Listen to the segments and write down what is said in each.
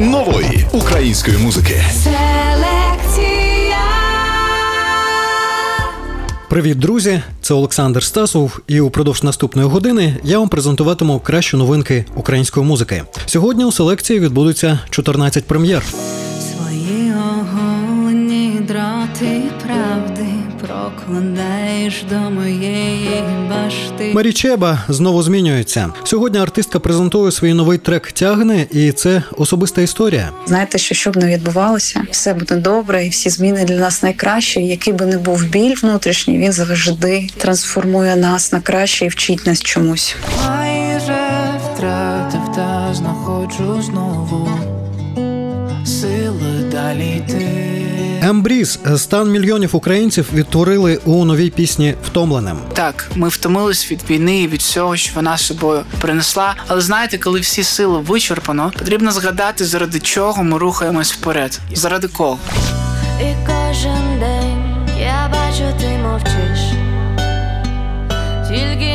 нової української музики. Селекція. Привіт, друзі! Це Олександр Стасов, і упродовж наступної години я вам презентуватиму кращі новинки української музики. Сьогодні у селекції відбудуться 14 прем'єр. Прокладаєш до моєї башти. Марі Чеба знову змінюється. Сьогодні артистка презентує свій новий трек Тягне, і це особиста історія. Знаєте, що щоб не відбувалося, все буде добре, і всі зміни для нас найкращі. Який би не був біль внутрішній, він завжди трансформує нас на краще і вчить нас чомусь. Майже втратив та знаходжу знову сили далі йти. Ембріз стан мільйонів українців відтворили у новій пісні Втомленим. Так, ми втомились від війни і від всього, що вона з собою принесла. Але знаєте, коли всі сили вичерпано, потрібно згадати, заради чого ми рухаємось вперед. Заради кого. І кожен день я бачу, ти мовчиш. Тільки.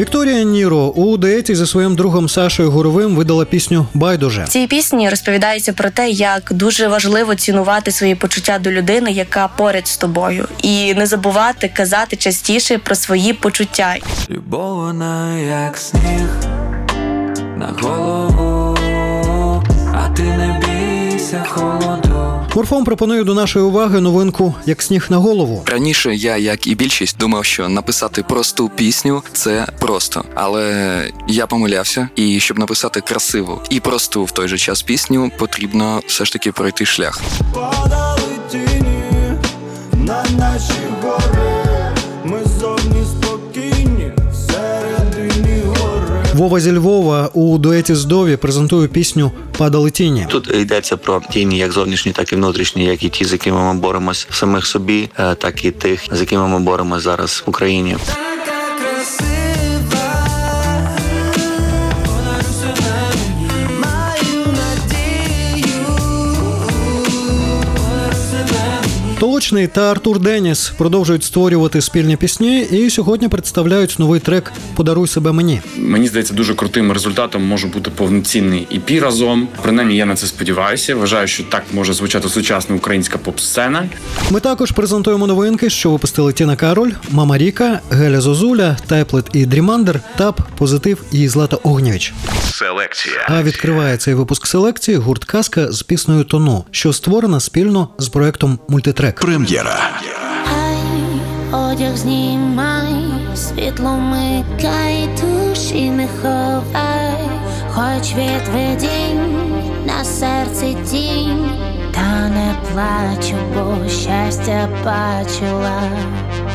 Вікторія Ніро у дуеті зі своїм другом Сашою Гуровим видала пісню Байдуже. В цій пісні розповідається про те, як дуже важливо цінувати свої почуття до людини, яка поряд з тобою, і не забувати казати частіше про свої почуття. Любов вона як сніг на голову, а ти не бійся холоду. Морфом пропонує до нашої уваги новинку як сніг на голову. Раніше я, як і більшість, думав, що написати просту пісню це просто, але я помилявся, і щоб написати красиву і просту в той же час пісню, потрібно все ж таки пройти шлях. Подали тіні на наші Вова зі Львова у дуеті з Дові презентує пісню Падали тіні. Тут йдеться про тіні, як зовнішні, так і внутрішні, як і ті, з якими ми боремось самих собі, е, так і тих, з якими ми боремось зараз в Україні. Толочний та Артур Деніс продовжують створювати спільні пісні і сьогодні представляють новий трек Подаруй себе мені. Мені здається, дуже крутим результатом може бути повноцінний EP разом. Принаймні, я на це сподіваюся. Вважаю, що так може звучати сучасна українська поп-сцена. Ми також презентуємо новинки, що випустили Тіна Кароль, Мама Ріка, Геля Зозуля, Тайплет і Дрімандер, Тап, Позитив і Злата Огнєвіч. Селекція. А відкриває цей випуск селекції гурт Казка з піснею Тону, що створена спільно з проектом Мультитрек. Прем'єра. Хай одяг знімай, світло микай, душі не ховай, хоч відведінь на серці тінь, та не плачу, бо щастя бачила,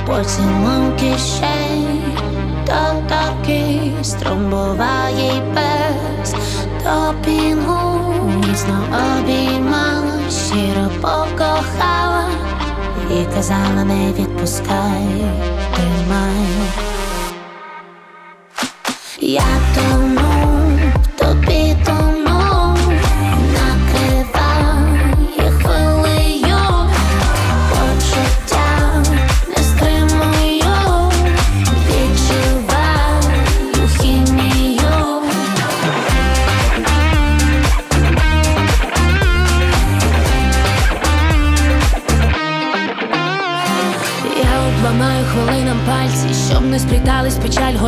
поцілунки кишень, то такий струм буває й без допінгу, міцно обіймала, щиро покохала і казала не відпускай, тримай. Я тону,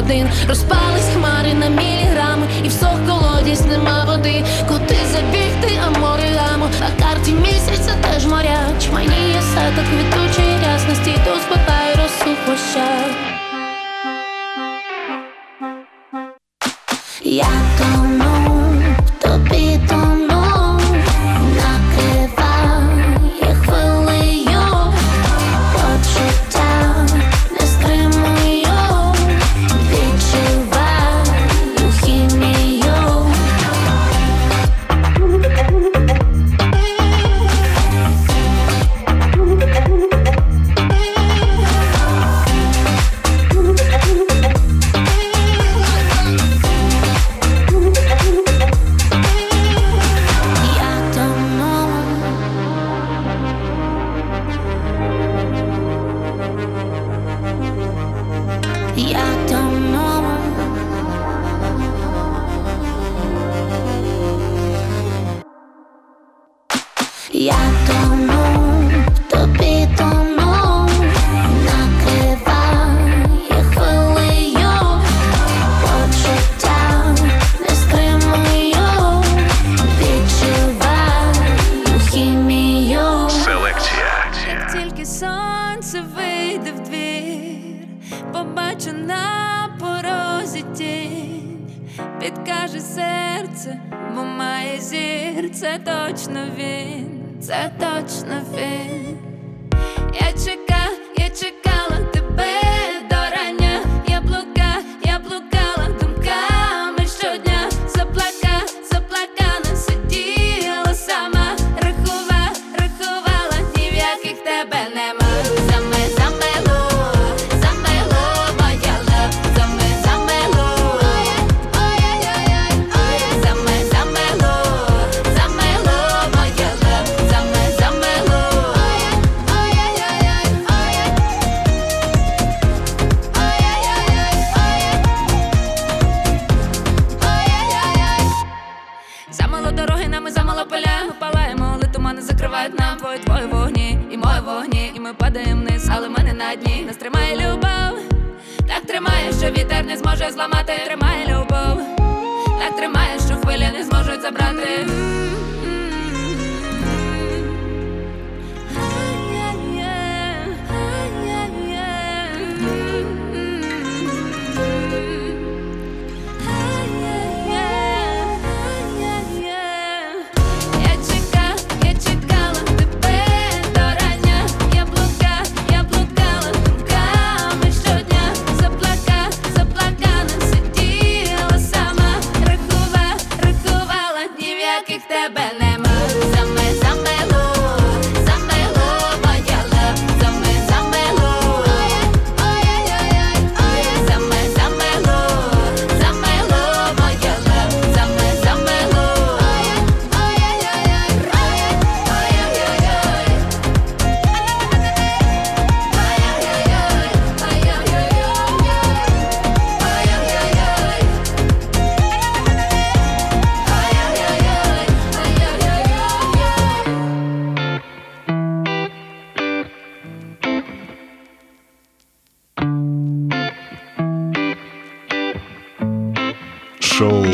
годин. Розпались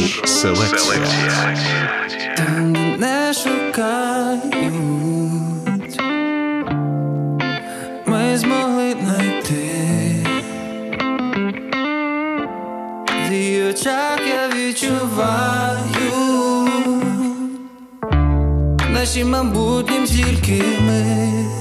Шоу Селекція. Там, не шукають, ми змогли знайти. В очах я відчуваю нашим майбутнім тільки мир.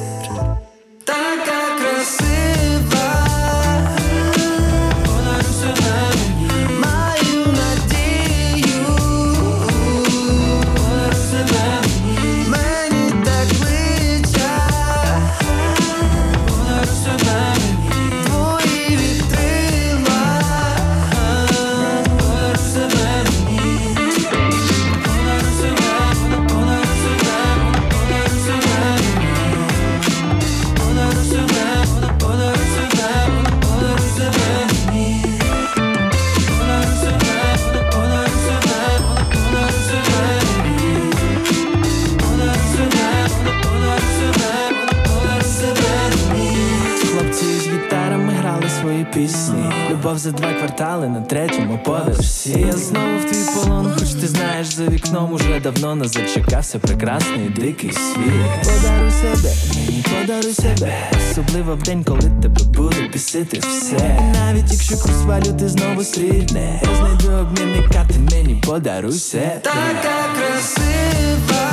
Любов за два квартали на третьому поверсі. Я знову в твій полон, хоч ти знаєш, за вікном уже давно нас зачекався прекрасний дикий світ. Подаруй себе, мені подаруй себе, особливо в день, коли тебе буде пісити все. Навіть якщо крізь валю ти знову срібне, я знайду обмінника, ти мені подаруйся. Така красива,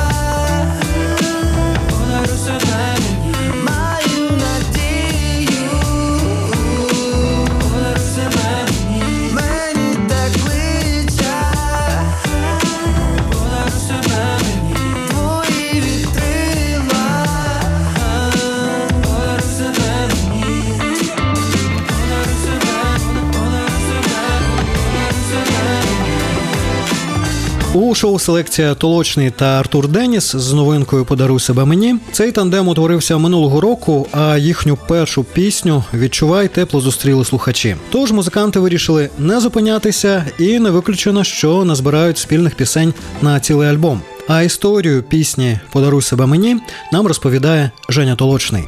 У шоу селекція Толочний та Артур Деніс з новинкою Подаруй себе мені. Цей тандем утворився минулого року, а їхню першу пісню Відчувай тепло зустріли слухачі. Тож музиканти вирішили не зупинятися і не виключено, що назбирають спільних пісень на цілий альбом. А історію пісні Подаруй себе мені нам розповідає Женя Толочний.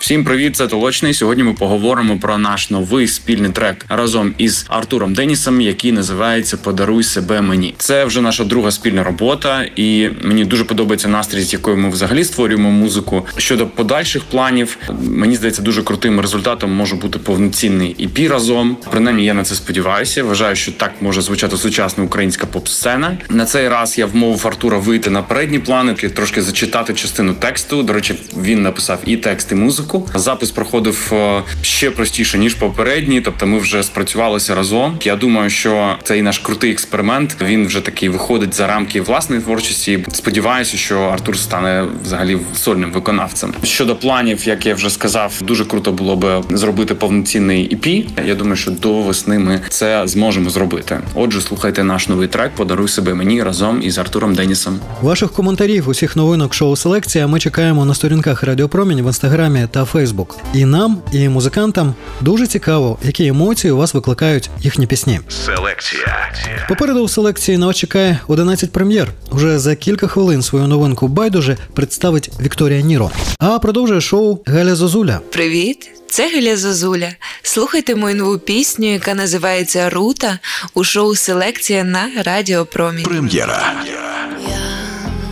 Всім привіт, це Толочний. Сьогодні ми поговоримо про наш новий спільний трек разом із Артуром Денісом, який називається Подаруй себе мені. Це вже наша друга спільна робота, і мені дуже подобається настрій, з якою ми взагалі створюємо музику. Щодо подальших планів, мені здається, дуже крутим результатом може бути повноцінний EP разом. Принаймні, я на це сподіваюся. Вважаю, що так може звучати сучасна українська поп-сцена. На цей раз я вмовив Артура вийти на передні плани, трошки зачитати частину тексту. До речі, він написав і текст, і музику. Запис проходив е, ще простіше ніж попередній, тобто ми вже спрацювалися разом. Я думаю, що цей наш крутий експеримент він вже такий виходить за рамки власної творчості. Сподіваюся, що Артур стане взагалі сольним виконавцем. Щодо планів, як я вже сказав, дуже круто було би зробити повноцінний EP. Я думаю, що до весни ми це зможемо зробити. Отже, слухайте наш новий трек Подаруй себе мені разом із Артуром Денісом. Ваших коментарів усіх новинок шоу Селекція ми чекаємо на сторінках Радіопромінь в інстаграмі та Фейсбук. І нам, і музикантам дуже цікаво, які емоції у вас викликають їхні пісні. Селекція. Попереду в селекції на вас чекає 11 прем'єр. Уже за кілька хвилин свою новинку байдуже представить Вікторія Ніро. А продовжує шоу Галя Зозуля. Привіт! Це Геля Зозуля. Слухайте мою нову пісню, яка називається Рута у шоу Селекція на Радіо Промінь. Прем'єра.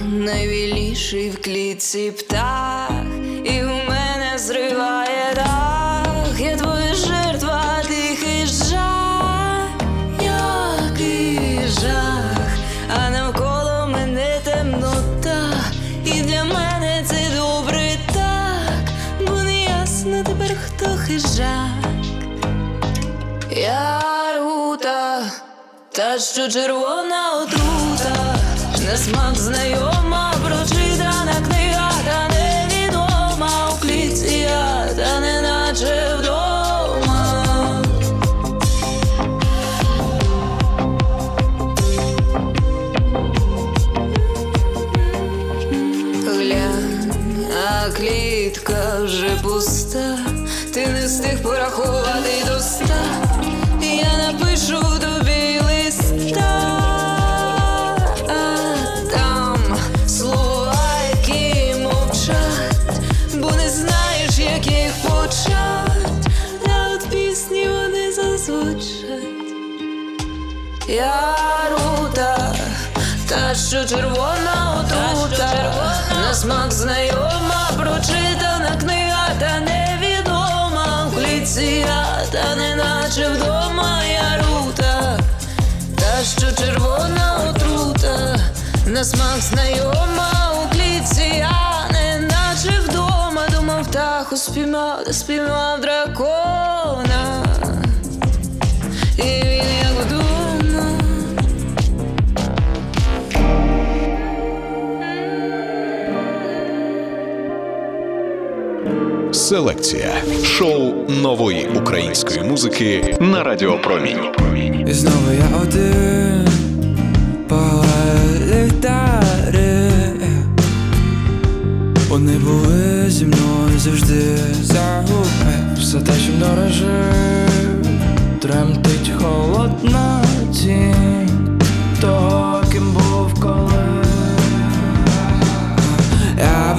Найвіліший в клітці птах, і у мене зриває дах. Я твоя жертва, тихий жах, який жах, а навколо мене темнота, і для мене це добре так, бо не ясно тепер хто хижак. Я рута, та що червона отрута, на смак знайома, що червона отрута, на смак знайома, прочитана книга, та невідома. В клітці я, та неначе вдома я рута, та що червона отрута, на смак знайома. У клітці я, неначе вдома, думав птаху спіймав, спіймав дракона. Селекція. Шоу нової української музики на Радіопромінь. І знову я один ліхтари Вони були зі мною завжди загубив Все те, чим дорожив Тремтить холодна тінь Того,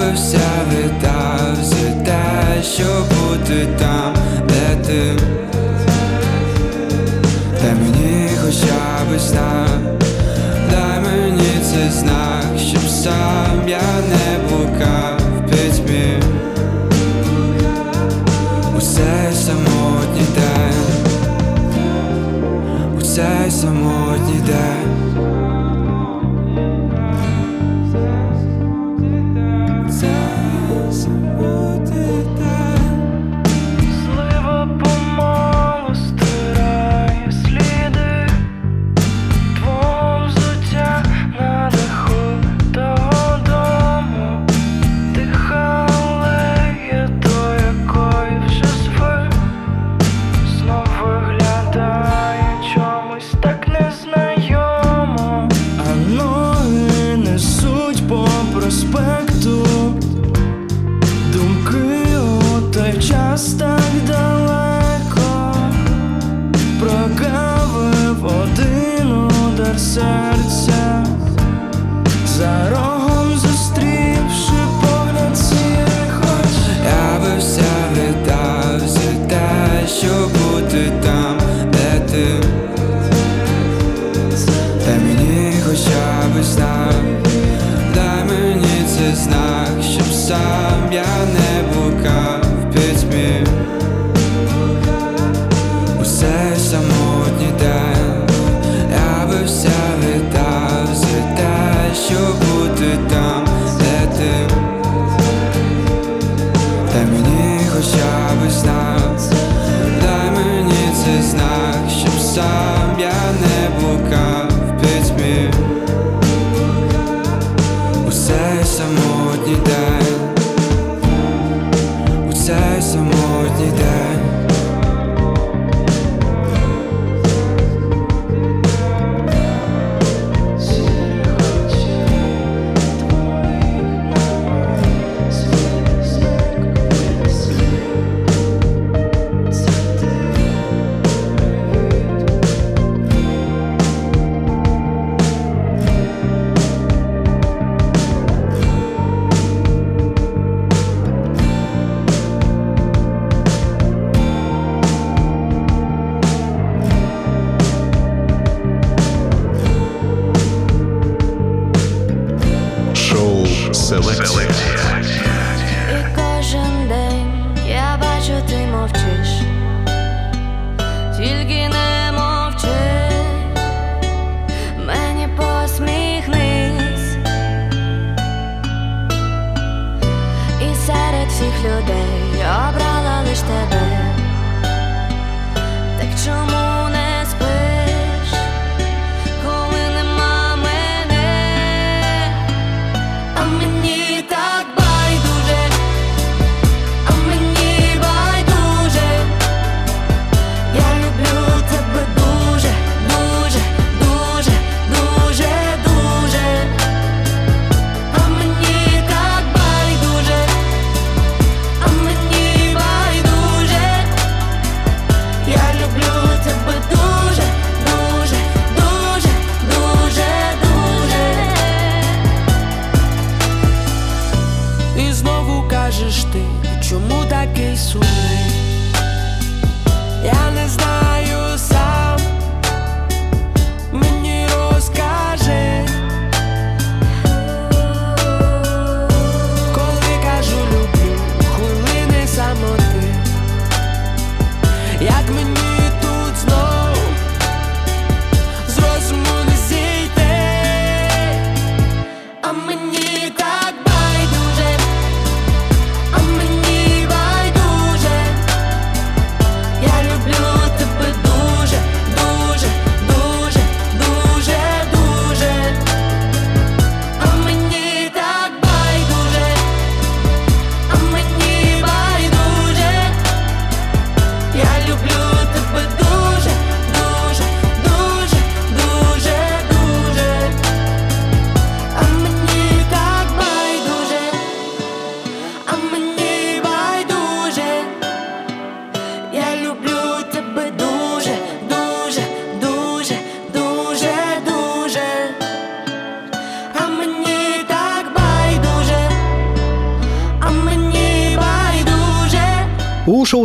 Я би все те, щоб бути там, де ти. Дай мені хоча б знак, дай мені цей знак, щоб сам я не блукав в пітьмі У цей самотній день, у цей самотній день. znach się psa, ja nie błukam всіх людей обрала лиш тебе. Так чому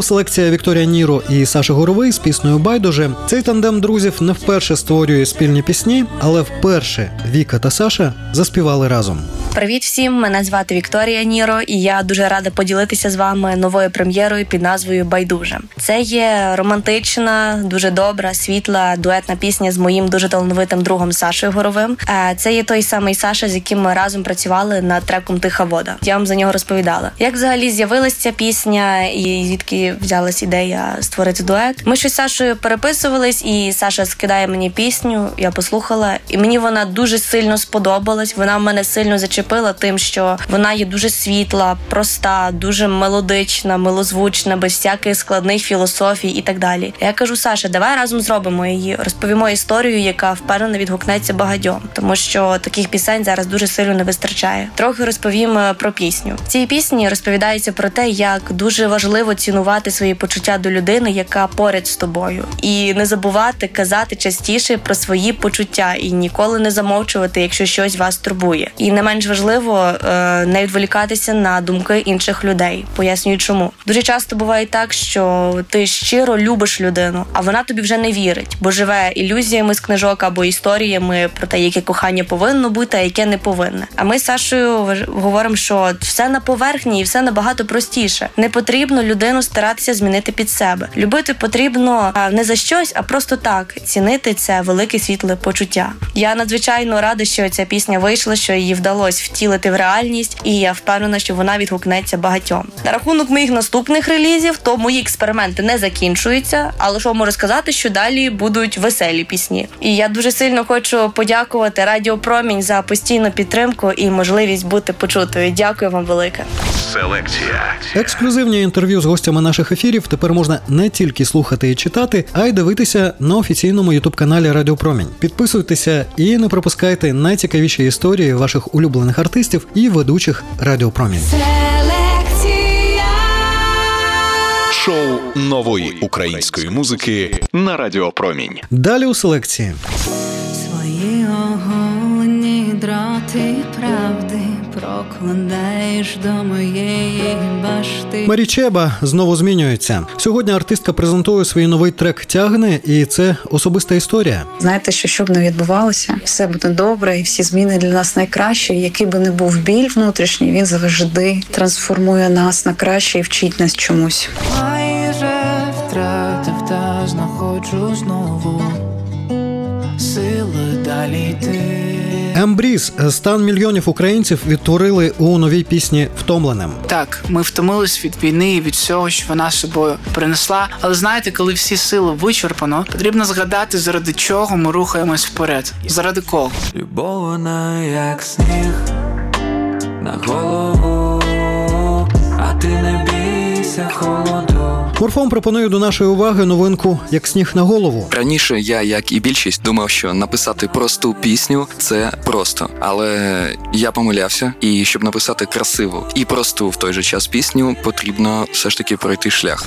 селекція Вікторія Ніро і Саша Горовий з піснею Байдуже цей тандем друзів не вперше створює спільні пісні, але вперше Віка та Саша заспівали разом. Привіт всім! Мене звати Вікторія Ніро, і я дуже рада поділитися з вами новою прем'єрою під назвою Байдуже. Це є романтична, дуже добра, світла дуетна пісня з моїм дуже талановитим другом Сашою Горовим. Е, Це є той самий Саша, з яким ми разом працювали над треком Тиха вода. Я вам за нього розповідала. Як взагалі з'явилася ця пісня, і звідки взялась ідея створити дует? Ми щось з Сашою переписувались, і Саша скидає мені пісню. Я послухала, і мені вона дуже сильно сподобалась. Вона в мене сильно зачепила тим, що вона є дуже світла, проста, дуже мелодична, милозвучна, без всяких складних філософій і так далі. Я кажу, Саша, давай разом зробимо її, розповімо історію, яка впевнено відгукнеться багатьом, тому що таких пісень зараз дуже сильно не вистачає. Трохи розповім е, про пісню. В цій пісні розповідається про те, як дуже важливо цінувати свої почуття до людини, яка поряд з тобою, і не забувати казати частіше про свої почуття і ніколи не замовчувати, якщо щось вас турбує. І не менш важливо е, не відволікатися на думки інших людей. Пояснюю, чому дуже часто буває так, що ти щиро любиш людину, а вона тобі вже не вірить, бо живе ілюзіями з книжок або історіями про те, яке кохання повинно бути, а яке не повинне. А ми з Сашою говоримо, що все на поверхні і все набагато простіше. Не потрібно людину старатися змінити під себе. Любити потрібно не за щось, а просто так цінити це велике світле почуття. Я надзвичайно рада, що ця пісня вийшла, що її вдалося втілити в реальність, і я впевнена, що вона відгукнеться багатьом. На рахунок моїх наступних релізів, то мої експерименти не закінчуються, але що можу сказати, що далі будуть веселі пісні. І я дуже сильно хочу подякувати Радіо Промінь за постійну підтримку і можливість бути почутою. Дякую вам велике. Селекція. Ексклюзивні інтерв'ю з гостями наших ефірів тепер можна не тільки слухати і читати, а й дивитися на офіційному ютуб-каналі Радіо Промінь. Підписуйтеся і не пропускайте найцікавіші історії ваших улюблених артистів і ведучих Радіо Промінь. Шоу нової української музики на Радіопромінь. Далі у селекції. Свої оголені драти правди до моєї башти. Марічеба знову змінюється. Сьогодні артистка презентує свій новий трек Тягне, і це особиста історія. Знаєте, що щоб не відбувалося, все буде добре, і всі зміни для нас найкращі. Який би не був біль внутрішній, він завжди трансформує нас на краще і вчить нас чомусь. Майже втратив та знаходжу знову сили далі йти. Ембріз стан мільйонів українців відтворили у новій пісні Втомленим. Так, ми втомились від війни і від всього, що вона з собою принесла. Але знаєте, коли всі сили вичерпано, потрібно згадати, заради чого ми рухаємось вперед. Заради кого? Любов вона як сніг на голову, а ти не бійся холоду. Морфом пропоную до нашої уваги новинку як сніг на голову. Раніше я, як і більшість, думав, що написати просту пісню це просто, але я помилявся, і щоб написати красиву і просту в той же час пісню, потрібно все ж таки пройти шлях.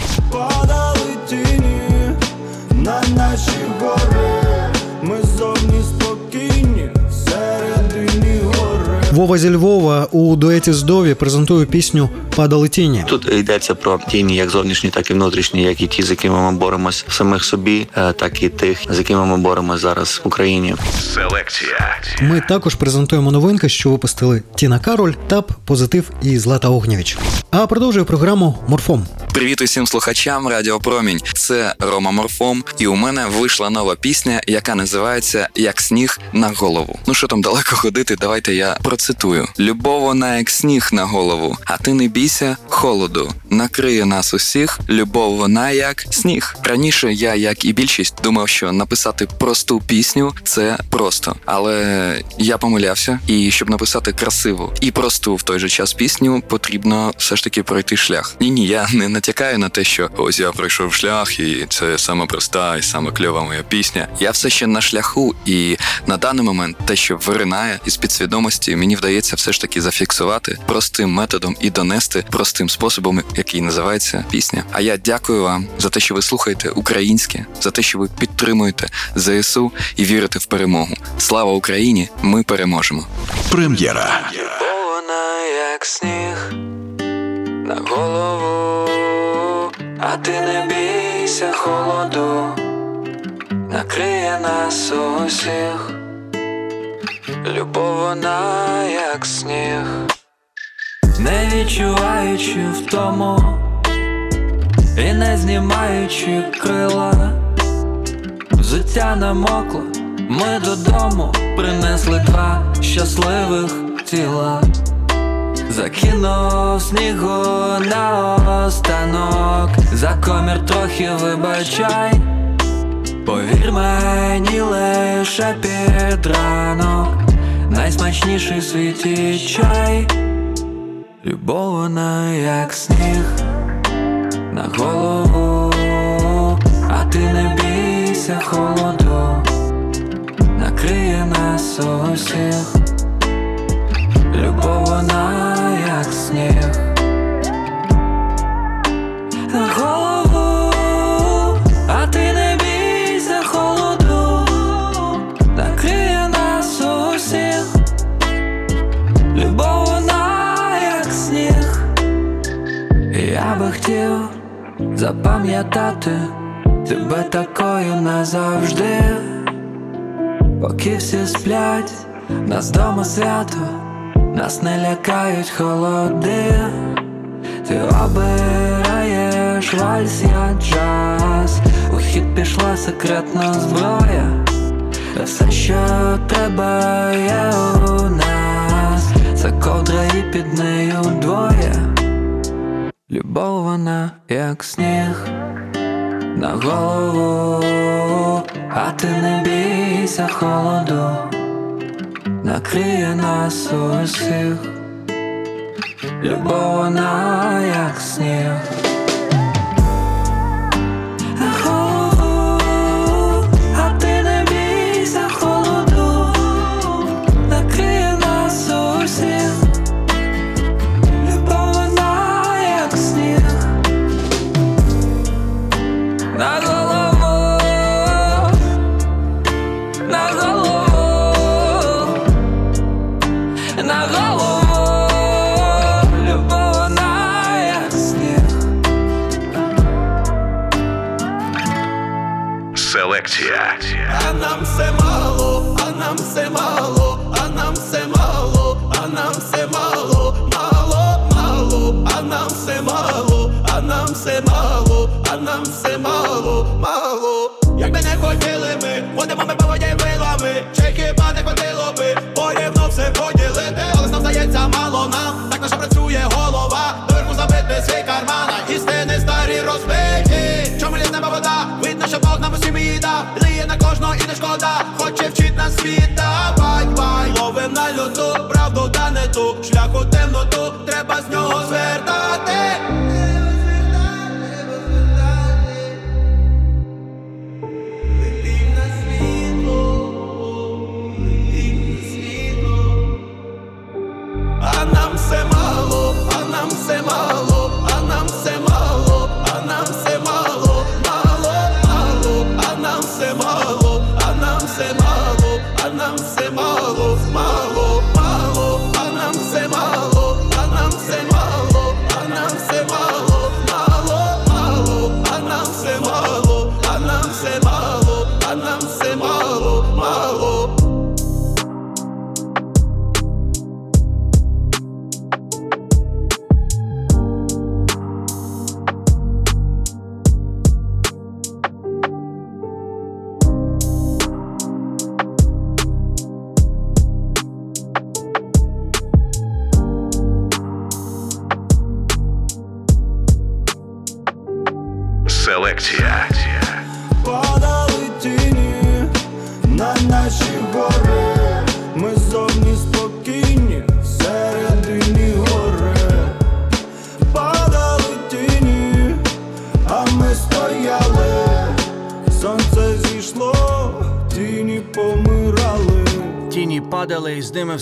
Вова зі Львова у дуеті з Дові презентує пісню Падали тіні. Тут йдеться про тіні, як зовнішні, так і внутрішні, як і ті, з якими ми боремось в самих собі, е, так і тих, з якими ми боремось зараз в Україні. Селекція. Ми також презентуємо новинки, що випустили Тіна Кароль, Тап, Позитив і Злата Огнєвіч. А продовжує програму Морфом. Привіт усім слухачам Радіо Промінь. Це Рома Морфом, і у мене вийшла нова пісня, яка називається Як сніг на голову. Ну що там далеко ходити? Давайте я процитую: Любов вона як сніг на голову, а ти не бійся холоду. Накриє нас усіх. Любов вона як сніг. Раніше я, як і більшість, думав, що написати просту пісню це просто, але я помилявся, і щоб написати красиву і просту в той же час пісню, потрібно все ж таки пройти шлях. Ні, ні, я не натякаю на те, що ось я пройшов шлях, і це саме проста і саме кльова моя пісня. Я все ще на шляху, і на даний момент те, що виринає із підсвідомості, мені вдається все ж таки зафіксувати простим методом і донести простим способом, який називається пісня. А я дякую вам за те, що ви слухаєте українське, за те, що ви підтримуєте ЗСУ і вірите в перемогу. Слава Україні! Ми переможемо. Прем'єра. Вона як сніг на голову, а ти не бійся холоду, накриє нас усіх. Любов вона як сніг, не відчуваючи втому і не знімаючи крила, взуття намокло, ми додому принесли два щасливих тіла. Закинув снігу на останок, за комір трохи вибачай, повір мені лише під ранок, найсмачніший світі чай, любов вона як сніг на голову, а ти не бійся холоду, накриє нас усіх. Любов вона як сніг запам'ятати тебе такою назавжди, поки всі сплять, нас дома свято. Нас не лякають холоди, ти обираєш вальс, я джаз У хід пішла секретна зброя, все, що треба є у нас це ковдра і під нею двоє. Любов вона як сніг на голову, а ти не бійся холоду, накриє нас усіх. Любов вона як сніг.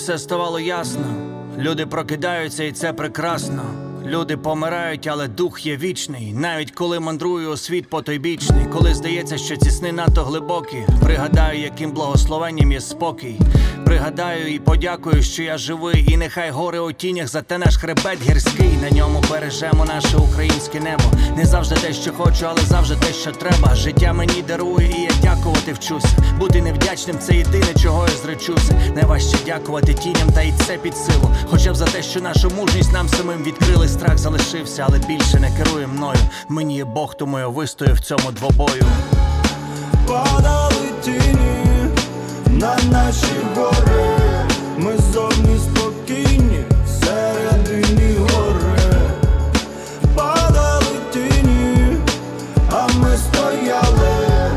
Все ставало ясно. Люди прокидаються, і це прекрасно. Люди помирають, але дух є вічний. Навіть коли мандрую у світ потойбічний, коли здається, що ці сни надто глибокі. Пригадаю, яким благословенням є спокій. Пригадаю і подякую, що я живий. І нехай гори у тінях, зате наш хребет гірський. На ньому бережемо наше українське небо. Не завжди те, що хочу, але завжди те, що треба. Життя мені дарує, і я дякувати вчуся. Бути невдячним це єдине, чого я зречуся. Найважче дякувати тіням, та й це під силу. Хоча б за те, що нашу мужність нам самим відкрили, страх залишився, але більше не керує мною. Мені є Бог, тому я вистою в цьому двобою. Падали тіні на наші гори, ми зовні спокійні, всередині гори, падали тіні, а ми стояли,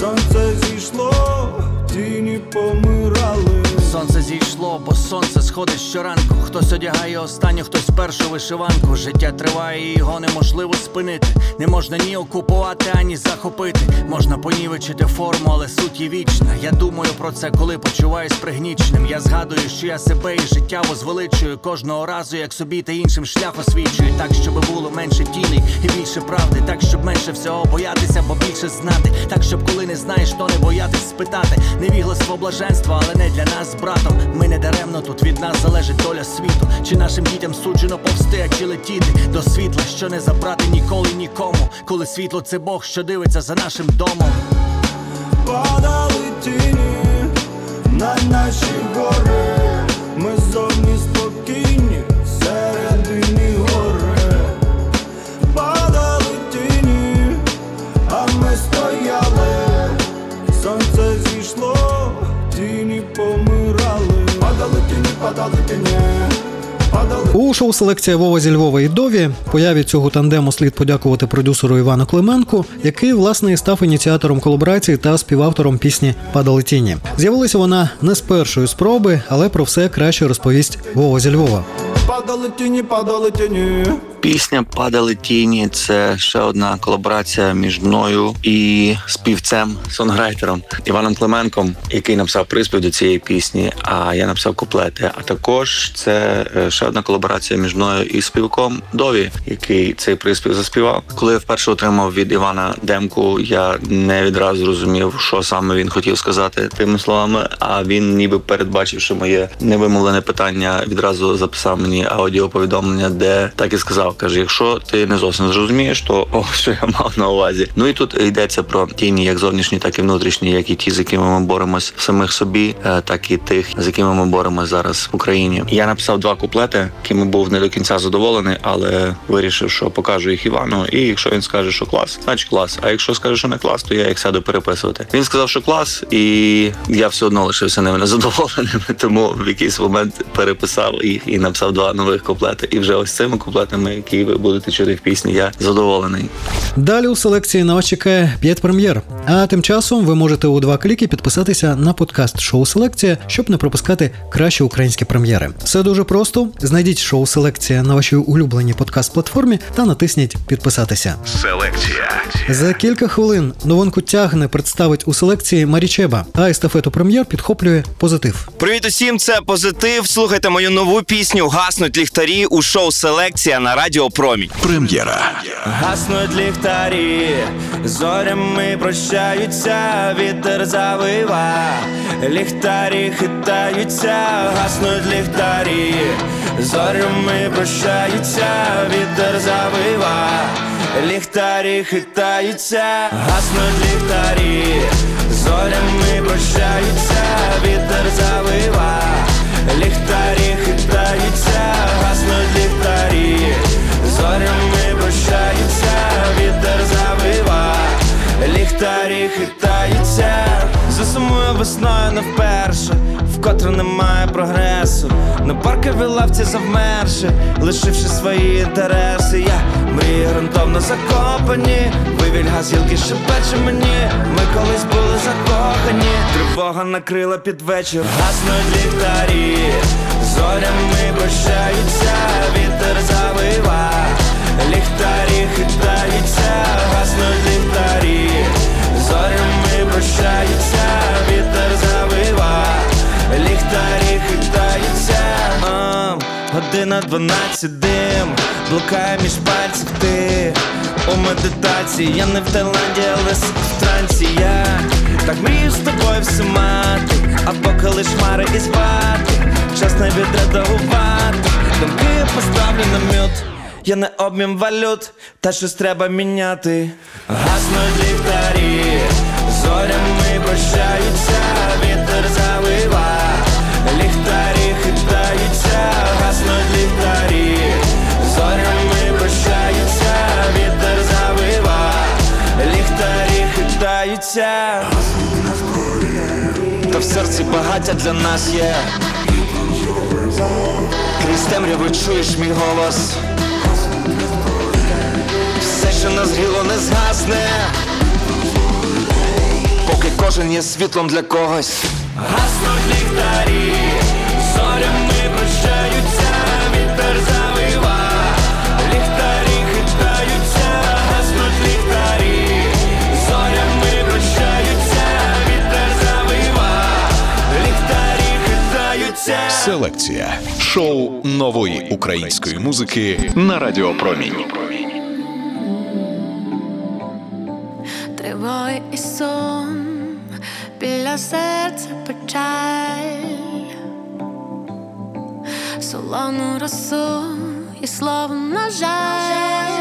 сонце зійшло, тіні помирали. Сонце зійшло, бо сонце сходить щоранку. Хтось одягає останню, хтось першу вишиванку. Життя триває, і його неможливо спинити. Не можна ні окупувати, ані захопити. Можна понівечити форму, але суть є вічна. Я думаю про це, коли почуваюсь пригніченим. Я згадую, що я себе і життя возвеличую кожного разу, як собі та іншим шлях освічую. Так, щоб було менше тіней і більше правди. Так, щоб менше всього боятися, бо більше знати. Так, щоб коли не знаєш, то не боятись спитати. Невігластво блаженства, але не для нас братом. Ми не даремно тут від нас залежить доля світу. Чи нашим дітям суджено повсти, чи летіти до світла, що не забрати ніколи нікому. Коли світло це Бог, що дивиться за нашим домом. Падали тіні на наші гори, ми зовні спокійні, всередині гори, падали тіні, а ми стояли, сонце зійшло, тіні помирали, падали тіні, падали тіні, У шоу селекція Вова зі Львова і Дові появі цього тандему слід подякувати продюсеру Івану Клименку, який власне і став ініціатором колаборації та співавтором пісні Падали тіні. З'явилася вона не з першої спроби, але про все краще розповість Вова зі Львова. падали тіні, падали тіні. Пісня Падали тіні це ще одна колаборація між мною і співцем, сонграйтером Іваном Клименком, який написав приспів до цієї пісні. А я написав куплети. А також це е, ще одна колаборація між мною і співком Дові, який цей приспів заспівав. Коли я вперше отримав від Івана демку, я не відразу зрозумів, що саме він хотів сказати тими словами. А він, ніби передбачивши моє невимовлене питання, відразу записав мені аудіоповідомлення, де так і сказав: каже: якщо ти не зовсім зрозумієш, то о, що я мав на увазі. Ну і тут йдеться про тіні, як зовнішні, так і внутрішні, як і ті, з якими ми боремось самих собі, е, так і тих, з якими ми боремось зараз в Україні. Я написав два куплети, якими був не до кінця задоволений, але вирішив, що покажу їх Івану. І якщо він скаже, що клас, значить клас. А якщо скаже, що не клас, то я їх сяду переписувати. Він сказав, що клас, і я все одно лишився ними незадоволеним. Тому в якийсь момент переписав їх і написав два нових куплети. І вже ось цими куплетами, які ви будете чути в пісні, я задоволений. Далі у селекції на вас чекає 5 прем'єр. А тим часом ви можете у два кліки підписатися на подкаст Шоу Селекція, щоб не пропускати кращі українські прем'єри. Все дуже просто. Знайдіть шоу Селекція на вашій улюбленій подкаст-платформі та натисніть підписатися. Селекція. За кілька хвилин новинку тягне представить у селекції Марічеба, а естафету прем'єр підхоплює позитив. Привіт усім, це позитив. Слухайте мою нову пісню Гаснуть ліхтарі у шоу Селекція на Радіо Промінь. Прем'єра. Гаснуть ліхтарі, зорями прощаються, вітер завива, ліхтарі хитаються, гаснуть ліхтарі, зорями прощаються, вітер завива, ліхтарі хитаються, гаснуть ліхтарі, зорями прощаються, вітер завива, ліхтарі хитаються, гаснуть ліхтарі, зорями прощаються, вітер завива, ліхтарі хитаються, засумую весною не вперше, вкотре немає прогресу. На парковій лавці завмерши, лишивши свої інтереси. Я мрії грунтовно закопані, вивіль газілки шепече мені. Ми колись були закохані, тривога накрила під вечір, гаснуть ліхтарі, зорями прощаються, вітер завива, ліхтарі хитаються, гаснуть ліхтарі, зорями прощаються, вітер завива, ліхтарі хитаються. А, Година дванадцять дим, блукає між пальців ти. У медитації, я не в Таїланді, але в я так мрію з тобою все мати, а поки лиш хмари і спати, час не відредагувати, думки поставлю на мют. Я не обмін валют, та щось треба міняти. Гаснуть ліхтарі, зорями прощаються, вітер завива, ліхтарі хитаються, гаснуть ліхтарі, зорями прощаються, вітер завива, ліхтарі хитаються. Та в серці багаття для нас є. Крізь темряву чуєш мій голос. Все, що нас гріло, не згасне. Поки кожен є світлом для когось. Гаснуть ліхтарі, зорями прощаються, вітер завива, Селекція. Шоу нової української музики на Радіо Промінь. Тривоги і сон, біля серця печаль, солону росу і слово на жаль.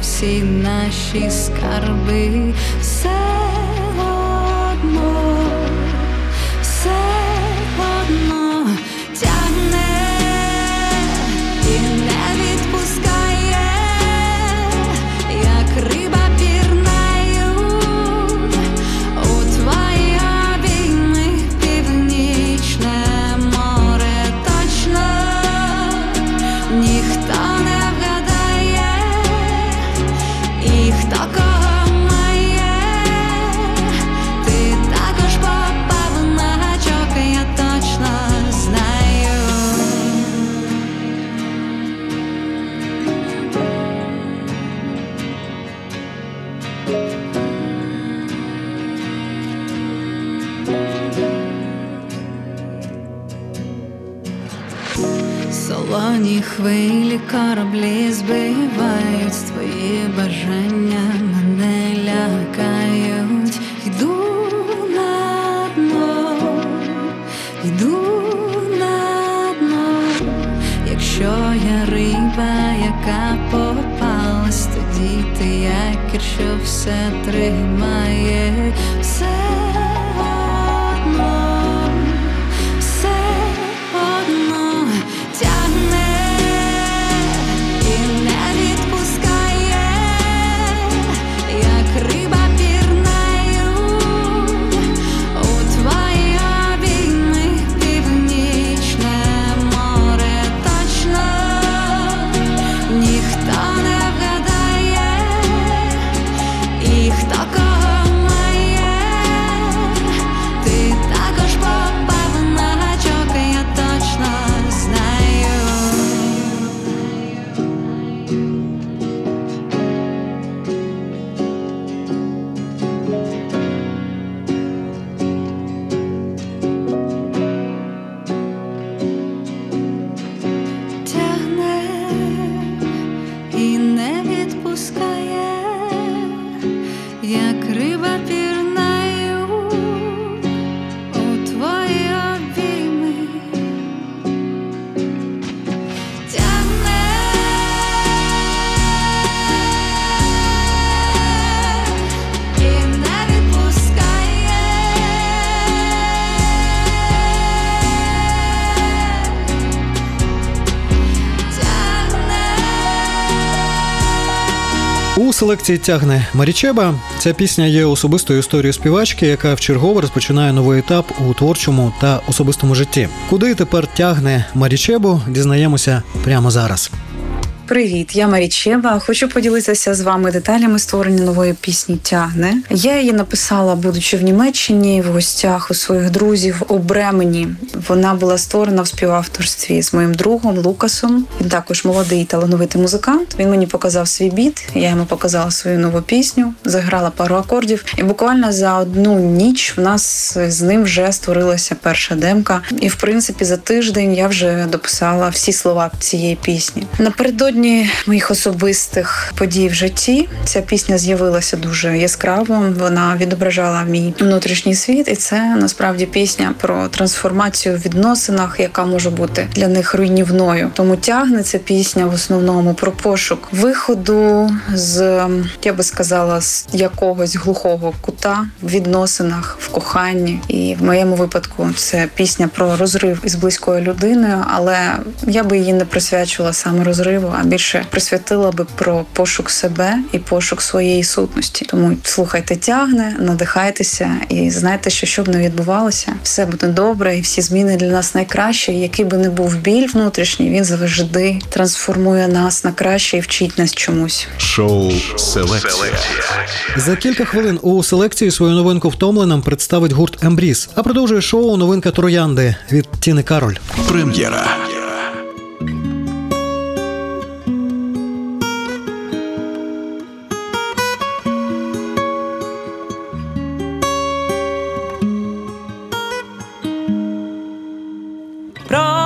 Всі наші скарби. Кораблі збивають твої бажання мене лякають. Йду на дно, йду на дно. Якщо я риба, яка попалась, тоді ти якір, що все селекції тягне Марічеба. Ця пісня є особистою історією співачки, яка вчергово розпочинає новий етап у творчому та особистому житті. Куди тепер тягне Марічебу, дізнаємося прямо зараз. Привіт, я Марічева. Хочу поділитися з вами деталями створення нової пісні Тягне. Я її написала, будучи в Німеччині, в гостях у своїх друзів у Бремені. Вона була створена в співавторстві з моїм другом Лукасом. Він також молодий талановитий музикант. Він мені показав свій біт. Я йому показала свою нову пісню, заграла пару акордів. І буквально за одну ніч в нас з ним вже створилася перша демка. І в принципі за тиждень я вже дописала всі слова цієї пісні. Напередодні моїх особистих подій в житті ця пісня з'явилася дуже яскраво. Вона відображала мій внутрішній світ, і це насправді пісня про трансформацію в відносинах, яка може бути для них руйнівною. Тому тягне ця пісня в основному про пошук виходу з я би сказала, з якогось глухого кута в відносинах, в коханні. І в моєму випадку це пісня про розрив із близькою людиною, але я би її не присвячувала саме розриву, а більше присвятила би про пошук себе і пошук своєї сутності. Тому слухайте, тягне, надихайтеся і знайте, що щоб не відбувалося, все буде добре, і всі зміни для нас найкраще. І Який би не був біль внутрішній, він завжди трансформує нас на краще і вчить нас чомусь. Шоу-селекція. За кілька хвилин у селекції свою новинку втомленим представить гурт Ембріз. А продовжує шоу новинка Троянди від Тіни Кароль. Прем'єра.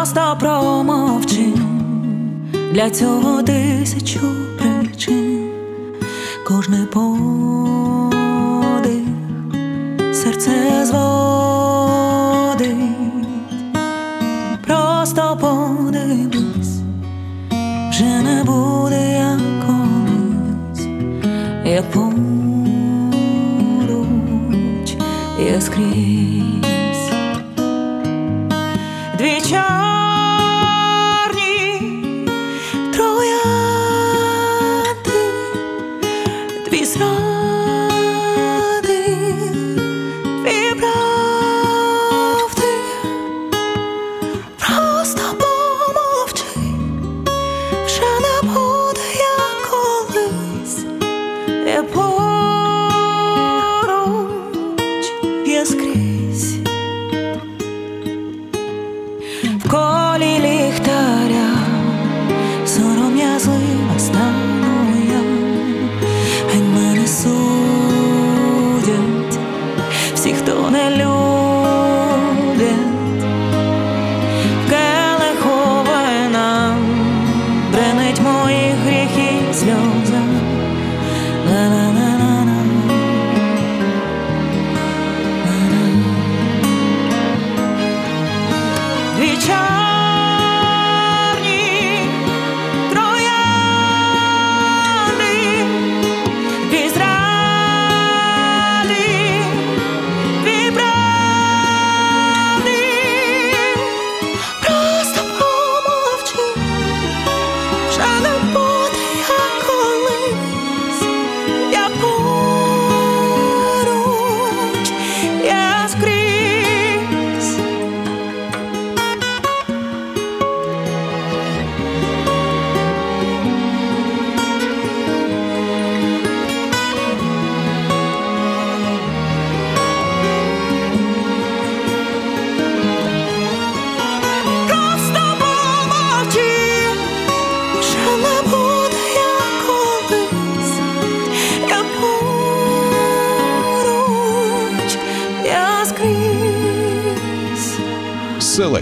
Просто промовчи для цього тисячу причин, кожний подих серце зводить,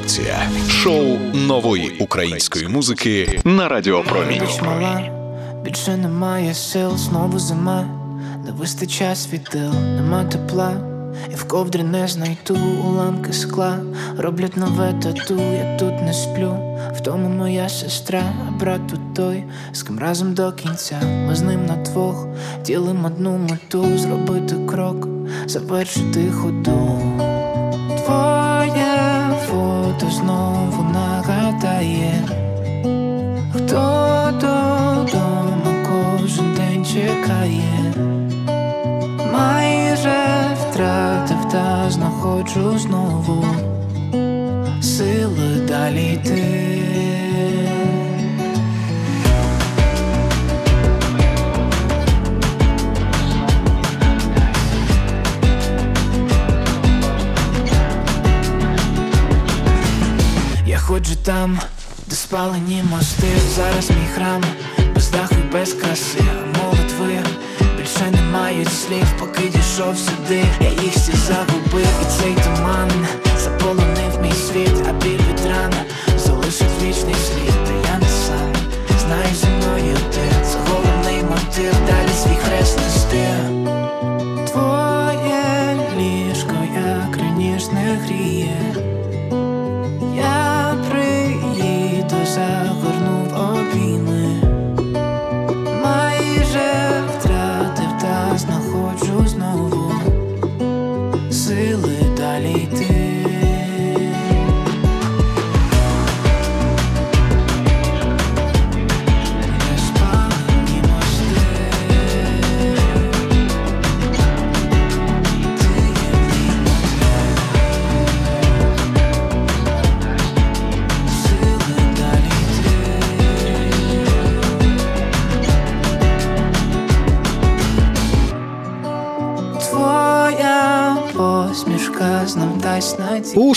Селекція шоу нової української музики на Радіо Промінь. Ніч мала, більше немає сил, знову зима, не вистачає світил, нема тепла, і в ковдрі не знайду уламки скла, роблять нове тату, я тут не сплю. В тому моя сестра, а брат тут той, з ким разом до кінця. Ми з ним на двох ділим одну мету, зробити крок, завершити ходу. Фото знову нагадає. Хто додому кожен день чекає, майже втратив та знаходжу знову сили далі йти. Ходжу там, де спалені мости, зараз мій храм, без даху і без краси, молитви. Більше не мають слів, поки дійшов сюди, я їх всі загубив, і цей туман заполонив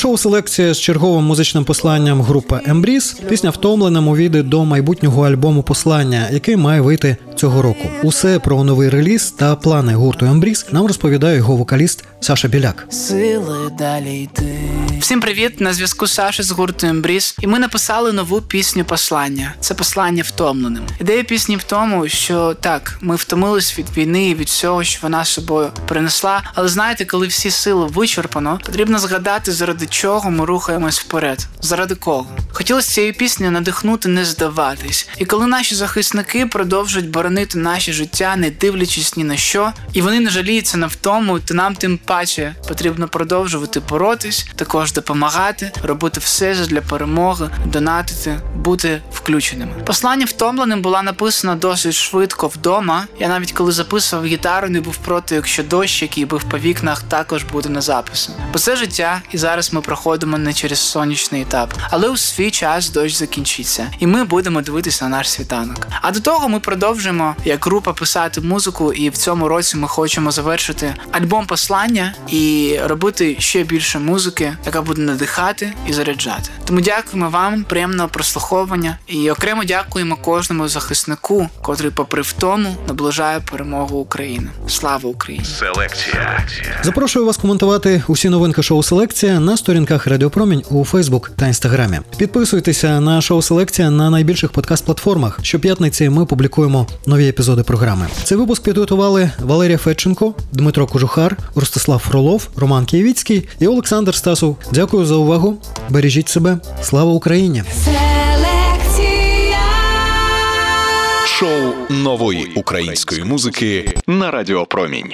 надію. У шоу селекція з черговим музичним посланням групи Ембріз пісня втомлена мовіди до майбутнього альбому Послання, який має вийти цього року. Усе про новий реліз та плани гурту Ембріз нам розповідає його вокаліст Саша Біляк. Сили далі йти. Всім привіт! На зв'язку Саша з гурту Ембріз. І ми написали нову пісню Послання. Це послання втомленим. Ідея пісні в тому, що так, ми втомились від війни і від всього, що вона з собою принесла. Але знаєте, коли всі сили вичерпано, потрібно згадати, заради чого ми рухаємось вперед. Заради кого? Хотілося цією піснею надихнути, не здаватись. І коли наші захисники продовжують боронити наше життя, не дивлячись ні на що, і вони не жаліються на втому, то нам тим паче потрібно продовжувати боротись, також допомагати, робити все для перемоги, донатити, бути включеними. Послання втомленим була написана досить швидко вдома. Я навіть коли записував гітару, не був проти, якщо дощ, який бив по вікнах, також буде на запису. Бо це життя, і зараз ми проходимо не через сонячний етап. Але у свій час дощ закінчиться, і ми будемо дивитися на наш світанок. А до того ми продовжимо як група писати музику, і в цьому році ми хочемо завершити альбом послання і робити ще більше музики, яка буде надихати і заряджати. Тому дякуємо вам, приємного прослуховування і окремо дякуємо кожному захиснику, котрий, попри втому, наближає перемогу України. Слава Україні! Селекція. Запрошую вас коментувати усі новинки шоу Селекція на сторінках Радіопромінь у Фейсбук та Інстаграмі. Підписуйтеся на шоу Селекція на найбільших подкаст-платформах. Щоп'ятниці ми публікуємо нові епізоди програми. Цей випуск підготували Валерія Федченко, Дмитро Кожухар, Ростислав Фролов, Роман Києвіцький і Олександр Стасов. Дякую за увагу. Бережіть себе. Слава Україні! Селекція. Шоу нової української музики на Радіо Промінь.